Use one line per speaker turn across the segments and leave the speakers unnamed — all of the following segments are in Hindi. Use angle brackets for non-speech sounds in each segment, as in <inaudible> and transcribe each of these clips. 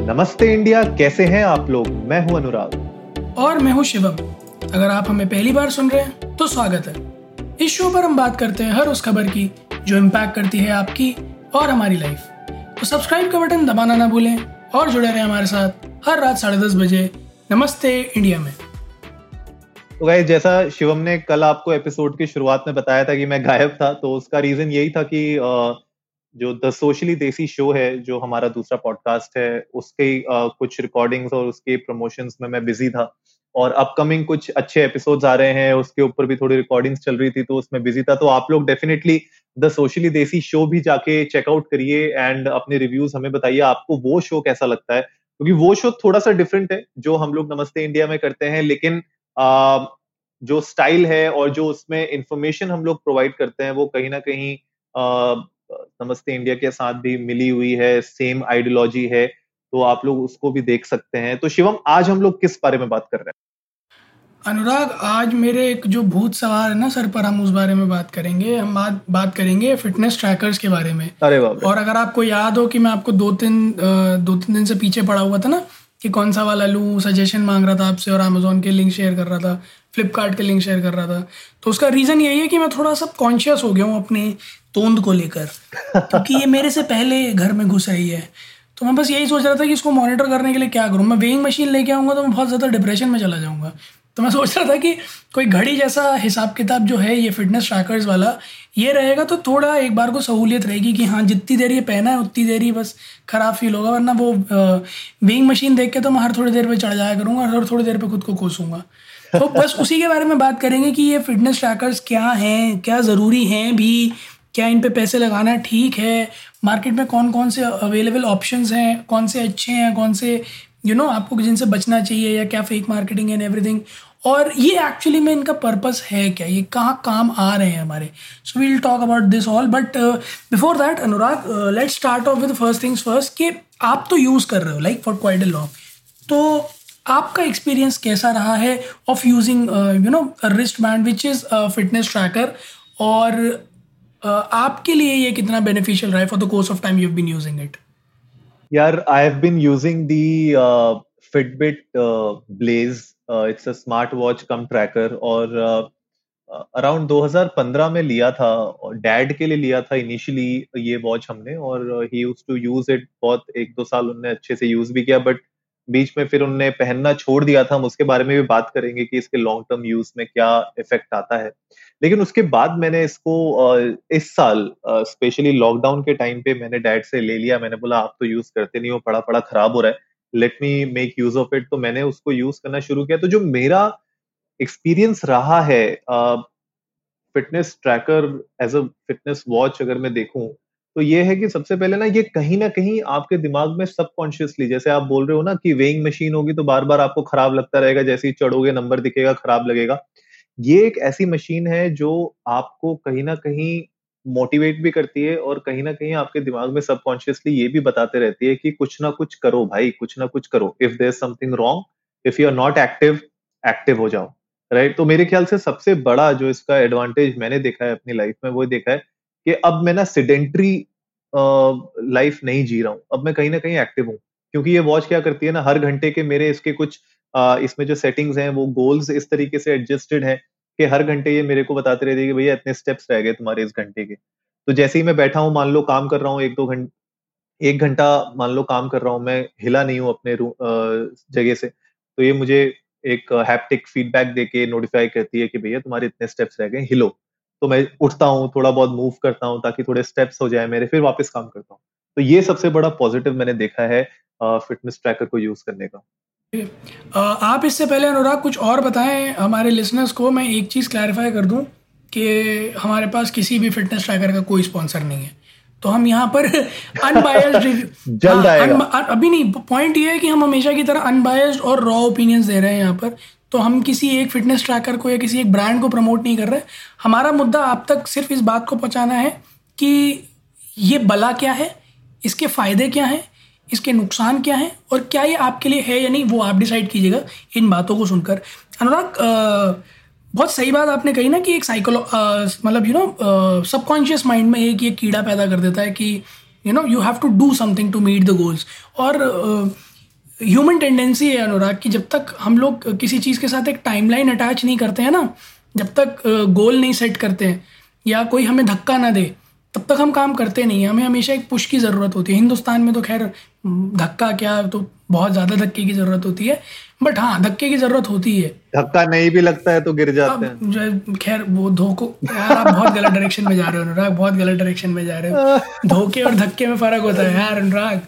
नमस्ते इंडिया कैसे हैं आप लोग? मैं हूँ अनुराग।
और मैं हूँ शिवम। अगर आप हमें पहली बार सुन रहे हैं तो स्वागत है। इस शो पर हम बात करते हैं हर उस खबर की जो इम्पैक्ट करती है आपकी और हमारी लाइफ तो सब्सक्राइब का बटन दबाना ना भूलें और जुड़े रहें हमारे साथ हर रात साढ़े दस बजे नमस्ते इंडिया में।
तो गाइस जैसा शिवम ने कल आपको एपिसोड की शुरुआत में बताया था कि मैं गायब था तो उसका रीजन यही था कि जो द सोशली देसी शो है जो हमारा दूसरा पॉडकास्ट है उसके कुछ रिकॉर्डिंग्स और उसके प्रमोशंस में मैं बिज़ी था। और अपकमिंग कुछ अच्छे एपिसोड्स आ रहे हैं उसके ऊपर भी थोड़ी रिकॉर्डिंग्स चल रही थी तो उसमें बिज़ी था। तो आप लोग definitely the socially desi show भी जाके चेकआउट करिए एंड अपने रिव्यूज़ हमें बताइए आपको वो शो कैसा लगता है? क्योंकि वो शो थोड़ा सा डिफरेंट है जो हम लोग नमस्ते इंडिया में करते हैं लेकिन आ, जो स्टाइल है और जो उसमें इंफॉर्मेशन हम लोग प्रोवाइड करते हैं वो कहीं ना कहीं नमस्ते इंडिया के साथ भी मिली हुई है सेम आइडियोलॉजी है तो आप लोग उसको भी देख सकते हैं। तो शिवम आज हम लोग किस बारे में बात कर रहे हैं?
अनुराग आज मेरे एक जो भूत सवार है ना सर पर हम उस बारे में बात करेंगे। हम बात बात करेंगे फिटनेस ट्रैकर्स के बारे में।
अरे
और अगर आपको याद हो कि मैं आपको दो तीन दो तीन दिन से पीछे पड़ा हुआ था ना कि कौन सा वाला लूँ सजेशन मांग रहा था आपसे और अमेजोन के लिंक शेयर कर रहा था फ्लिपकार्ट के लिंक शेयर कर रहा था। तो उसका रीज़न यही है कि मैं थोड़ा सा कॉन्शियस हो गया हूँ अपने तोंद को लेकर, क्योंकि ये मेरे से पहले घर में घुस रही है। तो मैं बस यही सोच रहा था कि इसको मॉनिटर करने के लिए क्या करूँ? मैं वेइंग मशीन लेके आऊँगा तो मैं बहुत ज़्यादा डिप्रेशन में चला जाऊँगा। तो मैं सोच रहा था कि कोई घड़ी जैसा हिसाब किताब जो है ये फिटनेस ट्रैकर्स वाला ये रहेगा तो थोड़ा एक बार को सहूलियत रहेगी कि हाँ जितनी देर ये पहना है उतनी देर ही बस ख़राब फील होगा वरना वो वेइंग मशीन देख के तो मैं हर थोड़ी देर पर चढ़ जाया करूँगा और हर थोड़ी देर पर खुद को कोसूँगा। तो बस उसी के बारे में बात करेंगे कि ये फिटनेस ट्रैकर्स क्या हैं क्या ज़रूरी हैं भी क्या इन पे पैसे लगाना ठीक है मार्केट में कौन कौन से अवेलेबल ऑप्शंस हैं कौन से अच्छे हैं कौन से यू you नो know, आपको जिनसे बचना चाहिए या क्या फेक मार्केटिंग एंड एवरीथिंग और ये एक्चुअली में इनका पर्पस है क्या? ये कहाँ काम आ रहे हैं हमारे? So we'll talk about this all but before that Anurag let start off with first things first कि आप तो यूज़ कर रहे हो like for quite a long तो आपका एक्सपीरियंस कैसा रहा है of using you know wrist band which is fitness tracker और uh, आपके लिए ये कितना बेनिफिशियल रहा है for the course of time you been using it
यार I have been using the Fitbit Blaze it's a smart watch cum tracker और अराउंड uh, 2015 में लिया था डैड के लिए लिया था इनिशियली ये वॉच हमने और ही टू यूज़ इट बहुत एक दो साल उनने अच्छे से यूज़ भी किया बट बीच में फिर उनने पहनना छोड़ दिया था हम उसके बारे में भी बात करेंगे कि इसके लॉन्ग टर्म यूज़ में क्या इफ़ेक्ट आता है। लेकिन उसके बाद मैंने इसको इस साल स्पेशली लॉकडाउन के टाइम पे मैंने डैड से ले लिया मैंने बोला आप तो यूज़ करते नहीं हो पड़ा पड़ा खराब हो रहा है। Let me make use of it तो मैंने उसको यूज़ करना शुरू किया। तो जो मेरा एक्सपीरियंस रहा है fitness tracker as a fitness watch अगर मैं देखूँ तो ये है कि सबसे पहले ना ये कहीं ना कहीं आपके दिमाग में सबकॉन्शियसली जैसे आप बोल रहे हो ना कि वेइंग मशीन होगी तो बार बार आपको खराब लगता रहेगा, जैसे ही चढ़ोगे नंबर दिखेगा, खराब लगेगा। ये एक ऐसी मशीन है जो आपको कहीं ना कहीं मोटिवेट भी करती है और कहीं ना कहीं आपके दिमाग में सबकॉन्शियसली ये भी बताते रहती है कि कुछ ना कुछ करो भाई कुछ ना कुछ करो। If there something wrong if you are not active active हो जाओ। Right right? तो मेरे ख्याल से सबसे बड़ा जो इसका एडवांटेज मैंने देखा है अपनी लाइफ में वो देखा है कि अब मैं ना सिडेंट्री लाइफ नहीं जी रहा हूँ। अब मैं कहीं ना कहीं एक्टिव हूँ। क्योंकि ये वॉच क्या करती है ना हर घंटे के मेरे इसके कुछ uh, इसमें जो सेटिंग्स हैं वो गोल्स इस तरीके से एडजस्टेड हैं। कि हर घंटे ये मेरे को बताते रहते कि भैया इतने स्टेप्स रह गए तुम्हारे इस घंटे के। तो जैसे ही मैं बैठा हूँ, मान लो काम कर रहा हूँ, एक दो घंटे एक घंटा मान लो काम कर रहा हूँ, मैं हिला नहीं हूँ अपने जगह से तो ये मुझे एक हैप्टिक फीडबैक दे के नोटिफाई करती है कि भैया तुम्हारे इतने स्टेप्स रह गए, हिलो। तो मैं उठता हूँ, थोड़ा बहुत मूव करता हूँ, ताकि थोड़े स्टेप्स हो जाए मेरे, फिर वापस काम करता हूँ। तो ये सबसे बड़ा पॉजिटिव मैंने देखा है फिटनेस ट्रैकर को यूज़ करने का।
आप इससे पहले अनुराग कुछ और बताएँ हमारे लिसनर्स को मैं एक चीज़ क्लैरिफाई कर दूँ कि हमारे पास किसी भी फिटनेस ट्रैकर का कोई स्पॉन्सर नहीं है। तो हम यहाँ पर <laughs> अनबायस्ड
जल्द हाँ, आएगा।
अभी नहीं पॉइंट ये है कि हम हमेशा की तरह अनबायस्ड और रॉ ओपिनियंस दे रहे हैं यहाँ पर। तो हम किसी एक फिटनेस ट्रैकर को या किसी एक ब्रांड को प्रमोट नहीं कर रहे। हमारा मुद्दा आप तक सिर्फ़ इस बात को पहुँचाना है कि ये बला क्या है इसके फ़ायदे क्या हैं इसके नुकसान क्या हैं और क्या ये आपके लिए है या नहीं वो आप डिसाइड कीजिएगा इन बातों को सुनकर। अनुराग बहुत सही बात आपने कही ना कि एक साइकोलो मतलब यू नो सबकॉन्शियस माइंड में एक ये कीड़ा पैदा कर देता है कि you know you have to do something to meet the goals और uh, ह्यूमन टेंडेंसी है अनुराग कि जब तक हम लोग किसी चीज़ के साथ एक टाइमलाइन अटैच नहीं करते हैं ना जब तक गोल नहीं सेट करते हैं या कोई हमें धक्का ना दे तब तक हम काम करते नहीं हैं। हमें हमेशा एक पुश की ज़रूरत होती है। हिंदुस्तान में तो खैर धक्का क्या तो बहुत ज़्यादा धक्के की ज़रूरत होती है। बट हाँ धक्के की ज़रूरत होती है।
धक्का नहीं भी लगता है तो गिर जाते हैं।
जो खैर वो धोखो यार आप बहुत गलत डायरेक्शन में जा रहे हो अनुराग बहुत गलत डायरेक्शन में जा रहे हो। <laughs> धोखे और धक्के में फ़र्क होता है यार अनुराग।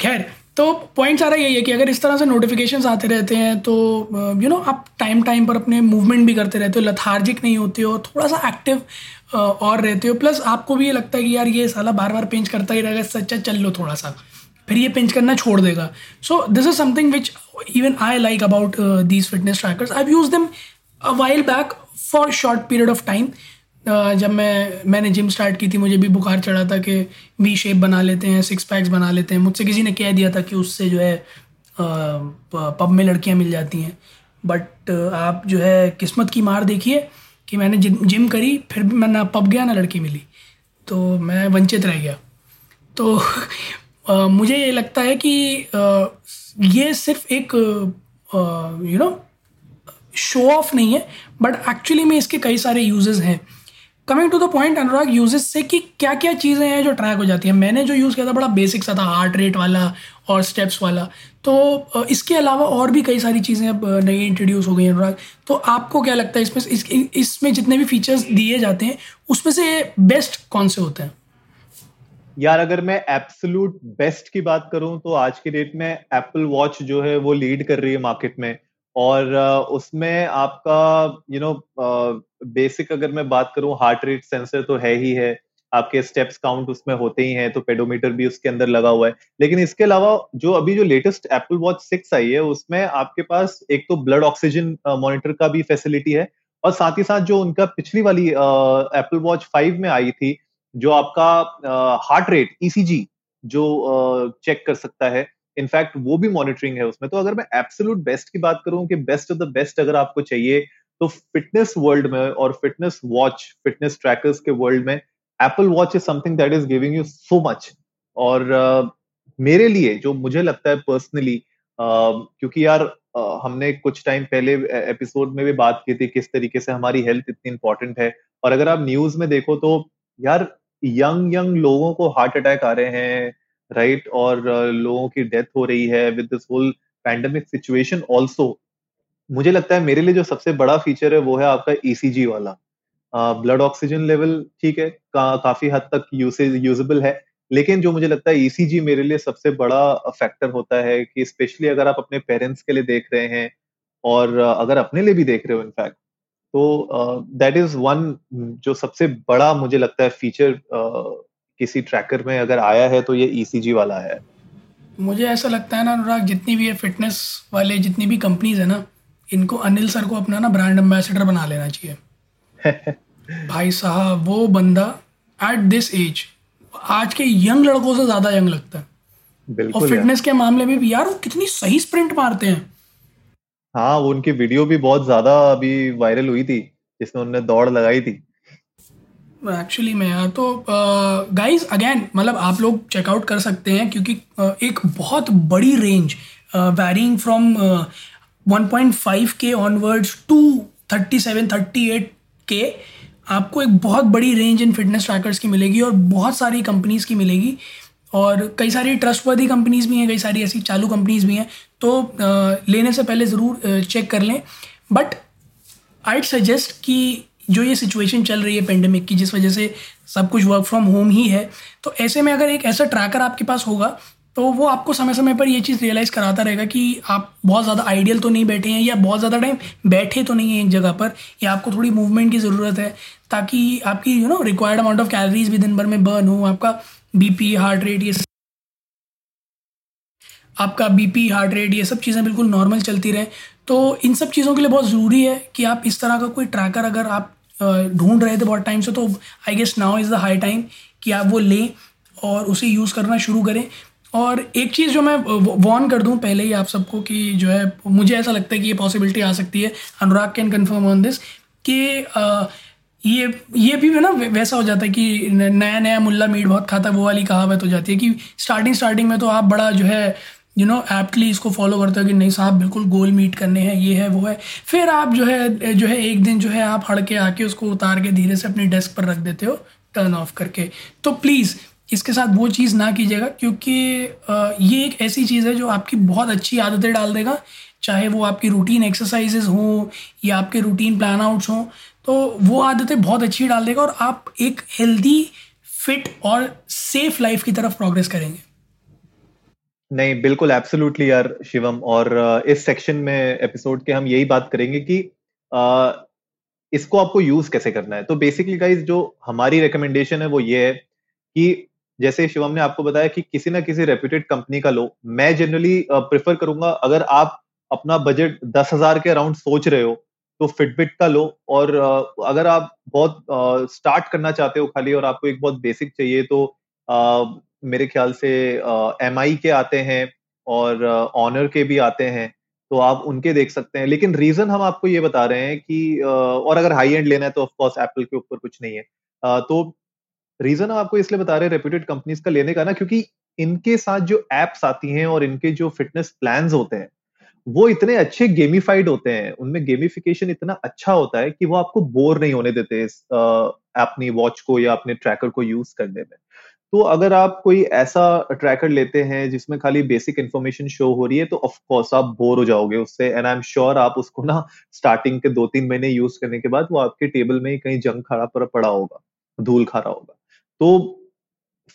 खैर तो पॉइंट सारा यही है कि अगर इस तरह से नोटिफिकेशंस आते रहते हैं तो यू नो आप टाइम टाइम पर अपने मूवमेंट भी करते रहते हो लथार्जिक नहीं होते हो, थोड़ा सा एक्टिव और रहते हो। प्लस आपको भी ये लगता है कि यार ये साला बार बार पेंच करता ही रहेगा, सच्चा चल लो थोड़ा सा। फिर ये पेंच करना छोड़ देगा। So this is something which even I like about these fitness trackers I use them a while back for short period of time जब मैं मैंने जिम स्टार्ट की थी मुझे भी बुखार चढ़ा था कि वी शेप बना लेते हैं सिक्स पैक्स बना लेते हैं। मुझसे किसी ने कह दिया था कि उससे जो है पब में लड़कियाँ मिल जाती हैं। बट आप जो है किस्मत की मार देखिए कि मैंने जिम करी फिर भी मैं ना पब गया ना लड़की मिली। तो मैं वंचित रह गया। तो आ, मुझे ये लगता है कि आ, ये सिर्फ़ एक यू नो शो ऑफ़ नहीं है बट एक्चुअली में इसके कई सारे यूजेस हैं। Coming to the point Anurag uses से कि क्या क्या चीज़ें हैं जो ट्रैक हो जाती हैं। मैंने जो यूज़ किया था बड़ा बेसिक सा था हार्ट रेट वाला और स्टेप्स वाला। तो इसके अलावा और भी कई सारी चीज़ें अब नई इंट्रोड्यूस हो गई हैं अनुराग तो आपको क्या लगता है इसमें इस, इसमें जितने भी फीचर्स दिए जाते हैं उसमें से बेस्ट कौन से होते हैं?
यार अगर मैं एब्सोल्यूट बेस्ट की बात करूँ तो आज की डेट में एप्पल वॉच जो है वो लीड कर रही है मार्केट में। और उसमें आपका यू नो बेसिक अगर मैं बात करूँ हार्ट रेट सेंसर तो है ही है। आपके स्टेप्स काउंट उसमें होते ही हैं तो पेडोमीटर भी उसके अंदर लगा हुआ है। लेकिन इसके अलावा जो अभी जो लेटेस्ट एप्पल वॉच सिक्स आई है, उसमें आपके पास एक तो ब्लड ऑक्सीजन मॉनिटर का भी फैसिलिटी है और साथ ही साथ जो उनका पिछली वाली एप्पल वॉच फाइव में आई थी, जो आपका हार्ट रेट ईसीजी जो चेक कर सकता है इनफैक्ट वो भी मॉनिटरिंग है उसमें। तो अगर मैं एब्सोल्यूट बेस्ट की बात करूँ कि बेस्ट ऑफ़ द बेस्ट अगर आपको चाहिए तो फिटनेस वर्ल्ड में और फिटनेस वॉच फिटनेस ट्रैकर्स के वर्ल्ड में Apple watch is something that is giving you so much और uh, मेरे लिए जो मुझे लगता है पर्सनली uh, क्योंकि यार uh, हमने कुछ टाइम पहले एपिसोड में भी बात की थी किस तरीके से हमारी हेल्थ इतनी इंपॉर्टेंट है। और अगर आप न्यूज़ में देखो तो यार यंग यंग लोगों को हार्ट अटैक आ रहे हैं राइट right? और uh, लोगों की डेथ हो रही है with this whole pandemic situation also मुझे लगता है मेरे लिए जो सबसे बड़ा फीचर है वो है आपका ईसीजी e वाला। ब्लड ऑक्सीजन लेवल ठीक है का, काफ़ी हद तक यूसेज यूजेबल है। लेकिन जो मुझे लगता है ईसीजी e मेरे लिए सबसे बड़ा फैक्टर होता है कि स्पेशली अगर आप अपने पेरेंट्स के लिए देख रहे हैं और अगर अपने लिए भी देख रहे हो इनफैक्ट तो दैट इज़ वन जो सबसे बड़ा मुझे लगता है फीचर uh, किसी ट्रैकर में अगर आया है तो ये ईसीजी e वाला है।
मुझे ऐसा लगता है ना अनुराग जितनी भी है फिटनेस वाले जितनी भी कंपनीज़ है ना इनको अनिल सर को अपना ना ब्रांड एम्बेसडर बना लेना चाहिए। <laughs> भाई साहब वो बंदा एट दिस एज आज के यंग लड़कों से ज़्यादा यंग लगता है। और फिटनेस के मामले में भी यार वो कितनी सही स्प्रिंट मारते हैं।
हाँ वो उनकी वीडियो भी बहुत ज़्यादा अभी वायरल हुई थी जिसमें उन्होंने दौड़ लगाई थी।
एक्चुअली में यार तो गाइस अगेन मतलब आप लोग चेकआउट कर सकते हैं क्योंकि uh, एक बहुत बड़ी रेंज वैरिंग फ्रॉम 1.5 के ऑनवर्ड्स टू 37 38 के आपको एक बहुत बड़ी रेंज इन फिटनेस ट्रैकर्स की मिलेगी और बहुत सारी कंपनीज़ की मिलेगी और कई सारी ट्रस्टवर्दी कंपनीज़ भी हैं कई सारी ऐसी चालू कंपनीज़ भी हैं तो आ, लेने से पहले ज़रूर चेक कर लें। बट आई सजेस्ट कि जो ये सिचुएशन चल रही है पेंडेमिक की, जिस वजह से सब कुछ वर्क फ्रॉम होम ही है तो ऐसे में अगर एक ऐसा ट्रैकर आपके पास होगा तो वो आपको समय समय पर ये चीज़ रियलाइज़ कराता रहेगा कि आप बहुत ज़्यादा आइडियल तो नहीं बैठे हैं या बहुत ज़्यादा टाइम बैठे तो नहीं हैं एक जगह पर, या आपको थोड़ी मूवमेंट की ज़रूरत है, ताकि आपकी you know required amount of calories भी दिन भर में बर्न हो, आपका बीपी हार्ट रेट ये आपका बीपी हार्ट रेट ये सब चीज़ें बिल्कुल नॉर्मल चलती रहें। तो इन सब चीज़ों के लिए बहुत ज़रूरी है कि आप इस तरह का कोई ट्रैकर अगर आप ढूंढ रहे थे बहुत टाइम से तो I guess now is the high time कि आप वो लें और उसे यूज़ करना शुरू करें। और एक चीज़ जो मैं वॉर्न कर दूँ पहले ही आप सबको कि जो है, मुझे ऐसा लगता है कि ये पॉसिबिलिटी आ सकती है। Anurag can confirm on this कि ये ये भी ना वैसा हो जाता है कि नया नया मुल्ला मीट बहुत खाता, वो वाली कहावत हो जाती है कि स्टार्टिंग स्टार्टिंग में तो आप बड़ा जो है यू नो एप्टली इसको फॉलो करते हो कि नहीं साहब, बिल्कुल गोल मीट करने हैं, ये है, वो है। फिर आप जो है जो है, एक दिन जो है, आप हड़ के आके उसको उतार के धीरे से अपनी डेस्क पर रख देते हो टर्न ऑफ़ करके। तो प्लीज़ इसके साथ वो चीज़ ना कीजिएगा, क्योंकि ये एक ऐसी चीज़ है जो आपकी बहुत अच्छी आदतें डाल देगा, चाहे वो आपकी रूटीन एक्सरसाइजेज हों, या आपके रूटीन प्लान आउट्स हों तो वो आदतें बहुत अच्छी डाल देगा और आप एक हेल्दी फिट और सेफ़ लाइफ की तरफ़ प्रोग्रेस करेंगे।
नहीं बिल्कुल एब्सोल्युटली यार शिवम। और इस सेक्शन में एपिसोड के हम यही बात करेंगे कि आ, इसको आपको यूज़ कैसे करना है? तो बेसिकली गाइज़ जो हमारी रिकमेंडेशन है वो ये है कि जैसे शिवम ने आपको बताया कि किसी ना किसी रेप्यूटेड कंपनी का लो। मैं जनरली प्रेफर करूँगा अगर आप अपना बजट दस हज़ार के अराउंड सोच रहे हो तो फिटबिट का लो। और अगर आप बहुत स्टार्ट करना चाहते हो खाली और आपको एक बहुत बेसिक चाहिए तो मेरे ख्याल से एम आई के आते हैं और ऑनर के भी आते हैं तो आप उनके देख सकते हैं। लेकिन रीजन हम आपको ये बता रहे हैं कि और अगर हाई एंड लेना है तो ऑफकोर्स एप्पल के ऊपर कुछ नहीं है। तो रीजन हम आपको इसलिए बता रहे हैं रेप्यूटेड कंपनीज़ का लेने का ना, क्योंकि इनके साथ जो एप्स आती हैं और इनके जो फिटनेस प्लान होते हैं, वो इतने अच्छे गेमिफाइड होते हैं, उनमें गेमिफिकेशन इतना अच्छा होता है कि वो आपको बोर नहीं होने देते इस अपनी वॉच को या अपने ट्रैकर को यूज़ करने में। तो अगर आप कोई ऐसा ट्रैकर लेते हैं जिसमें खाली बेसिक इन्फॉर्मेशन शो हो रही है तो ऑफकोर्स आप बोर हो जाओगे उससे एंड आई एम श्योर आप उसको ना स्टार्टिंग के दो तीन महीने यूज़ करने के बाद वो आपके टेबल में कहीं जंग खड़ा पर पड़ा होगा, धूल खा रहा होगा। तो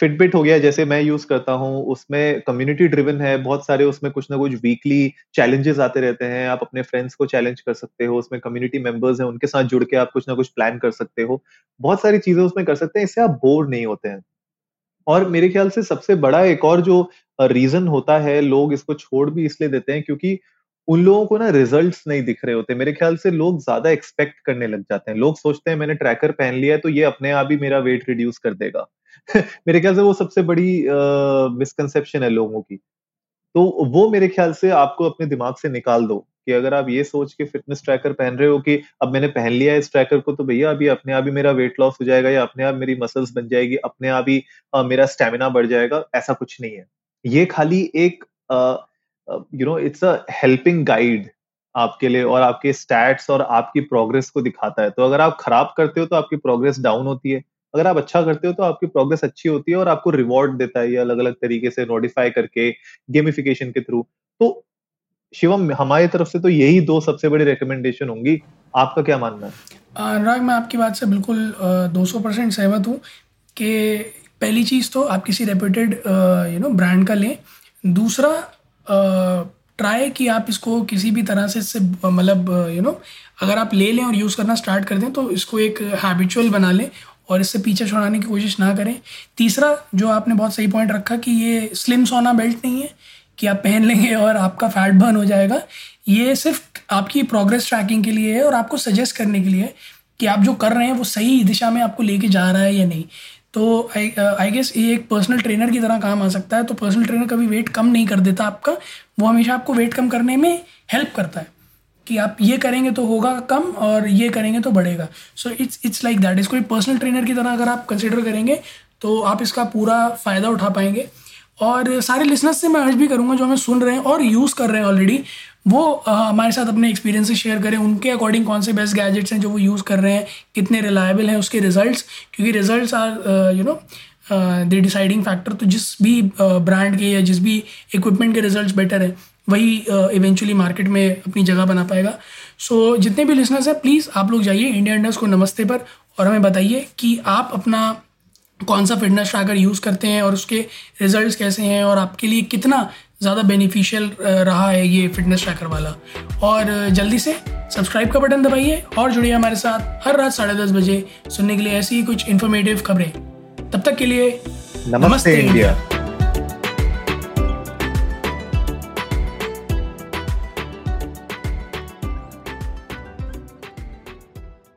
फिटबिट हो गया, जैसे मैं यूज़ करता हूँ, उसमें कम्युनिटी ड्रिवन है, बहुत सारे उसमें कुछ ना कुछ वीकली चैलेंजेस आते रहते हैं, आप अपने फ्रेंड्स को चैलेंज कर सकते हो, उसमें कम्युनिटी मेंबर्स हैं, उनके साथ जुड़ के आप कुछ ना कुछ प्लान कर सकते हो, बहुत सारी चीज़ें उसमें कर सकते हैं, इससे आप बोर नहीं होते हैं। और मेरे ख्याल से सबसे बड़ा एक और जो रीजन होता है, लोग इसको छोड़ भी इसलिए देते हैं क्योंकि उन लोगों को ना रिजल्ट्स नहीं दिख रहे होते। मेरे ख्याल से लोग ज़्यादा एक्सपेक्ट करने लग जाते हैं। लोग सोचते हैं, मैंने ट्रैकर पहन लिया है तो ये अपने आप ही मेरा वेट रिड्यूस कर देगा। <laughs> मेरे ख्याल से वो सबसे बड़ी मिसकनसेप्शन है लोगों की। तो वो मेरे ख्याल से आपको अपने दिमाग से निकाल दो। कि अगर आप ये सोच के फिटनेस ट्रैकर पहन रहे हो कि अब मैंने पहन लिया इस ट्रैकर को तो भैया अभी अपने आप ही मेरा वेट लॉस हो जाएगा या अपने आप मेरी मसल्स बन जाएगी, अपने आप ही मेरा स्टेमिना बढ़ जाएगा, ऐसा कुछ नहीं है। ये खाली एक you know it's a helping guide आपके लिए और आपके स्टैट्स और आपकी प्रोग्रेस को दिखाता है। तो अगर आप खराब करते हो तो आपकी प्रोग्रेस डाउन होती है। अगर आप अच्छा करते हो तो आपकी प्रोग्रेस अच्छी होती है और आपको रिवॉर्ड देता है अलग अलग तरीके से नोटिफाई करके गेमिफिकेशन के थ्रू तो शिवम, हमारी तरफ़ से तो यही दो सबसे बड़ी रिकमेंडेशन होंगी। आपका क्या मानना है?
अनुराग मैं आपकी बात से बिल्कुल दो सौ परसेंट सहमत हूँ कि पहली चीज़ तो आप किसी रेप्यूटेड यू नो ब्रांड का लें। दूसरा ट्राई कि आप इसको किसी भी तरह से इससे मतलब यू नो अगर आप ले लें और यूज़ करना स्टार्ट कर दें तो इसको एक हैबिचुअल बना लें और इससे पीछे छुड़ाने की कोशिश ना करें। तीसरा, जो आपने बहुत सही पॉइंट रखा कि ये स्लिम सोना बेल्ट नहीं है कि आप पहन लेंगे और आपका फैट बर्न हो जाएगा। ये सिर्फ़ आपकी प्रोग्रेस ट्रैकिंग के लिए है और आपको सजेस्ट करने के लिए कि आप जो कर रहे हैं वो सही दिशा में आपको लेके जा रहा है या नहीं। तो आई आई गेस ये एक पर्सनल ट्रेनर की तरह काम आ सकता है। तो पर्सनल ट्रेनर कभी वेट कम नहीं कर देता आपका। वो हमेशा आपको वेट कम करने में हेल्प करता है कि आप ये करेंगे तो होगा कम और ये करेंगे तो बढ़ेगा। So it's it's like that इसको एक पर्सनल ट्रेनर की तरह अगर आप कंसिडर करेंगे तो आप इसका पूरा फ़ायदा उठा पाएँगे। और सारे लिसनर्स से मैं अर्ज़ भी करूँगा जो हमें सुन रहे हैं और यूज़ कर रहे हैं ऑलरेडी वो हमारे साथ अपने एक्सपीरियंसेस शेयर करें। उनके अकॉर्डिंग कौन से बेस्ट गैजेट्स हैं जो वो यूज़ कर रहे हैं कितने रिलायबल हैं उसके रिजल्ट्स क्योंकि results are you know the deciding factor तो जिस भी ब्रांड uh, के या जिस भी इक्विपमेंट के रिज़ल्ट बेटर है वही इवेंचुअली uh, मार्केट में अपनी जगह बना पाएगा। सो so, जितने भी लिसनर्स हैं प्लीज़ आप लोग जाइए इंडिया इंडर्स को नमस्ते पर और हमें बताइए कि आप अपना कौन सा फिटनेस ट्रैकर यूज़ करते हैं और उसके रिजल्ट्स कैसे हैं और आपके लिए कितना ज़्यादा बेनिफिशियल रहा है ये फिटनेस ट्रैकर वाला। और जल्दी से सब्सक्राइब का बटन दबाइए और जुड़िए हमारे साथ हर रात साढ़े दस बजे सुनने के लिए ऐसी ही कुछ इन्फॉर्मेटिव खबरें। तब तक के लिए
नमस्ते, नमस्ते इंडिया, इंडिया।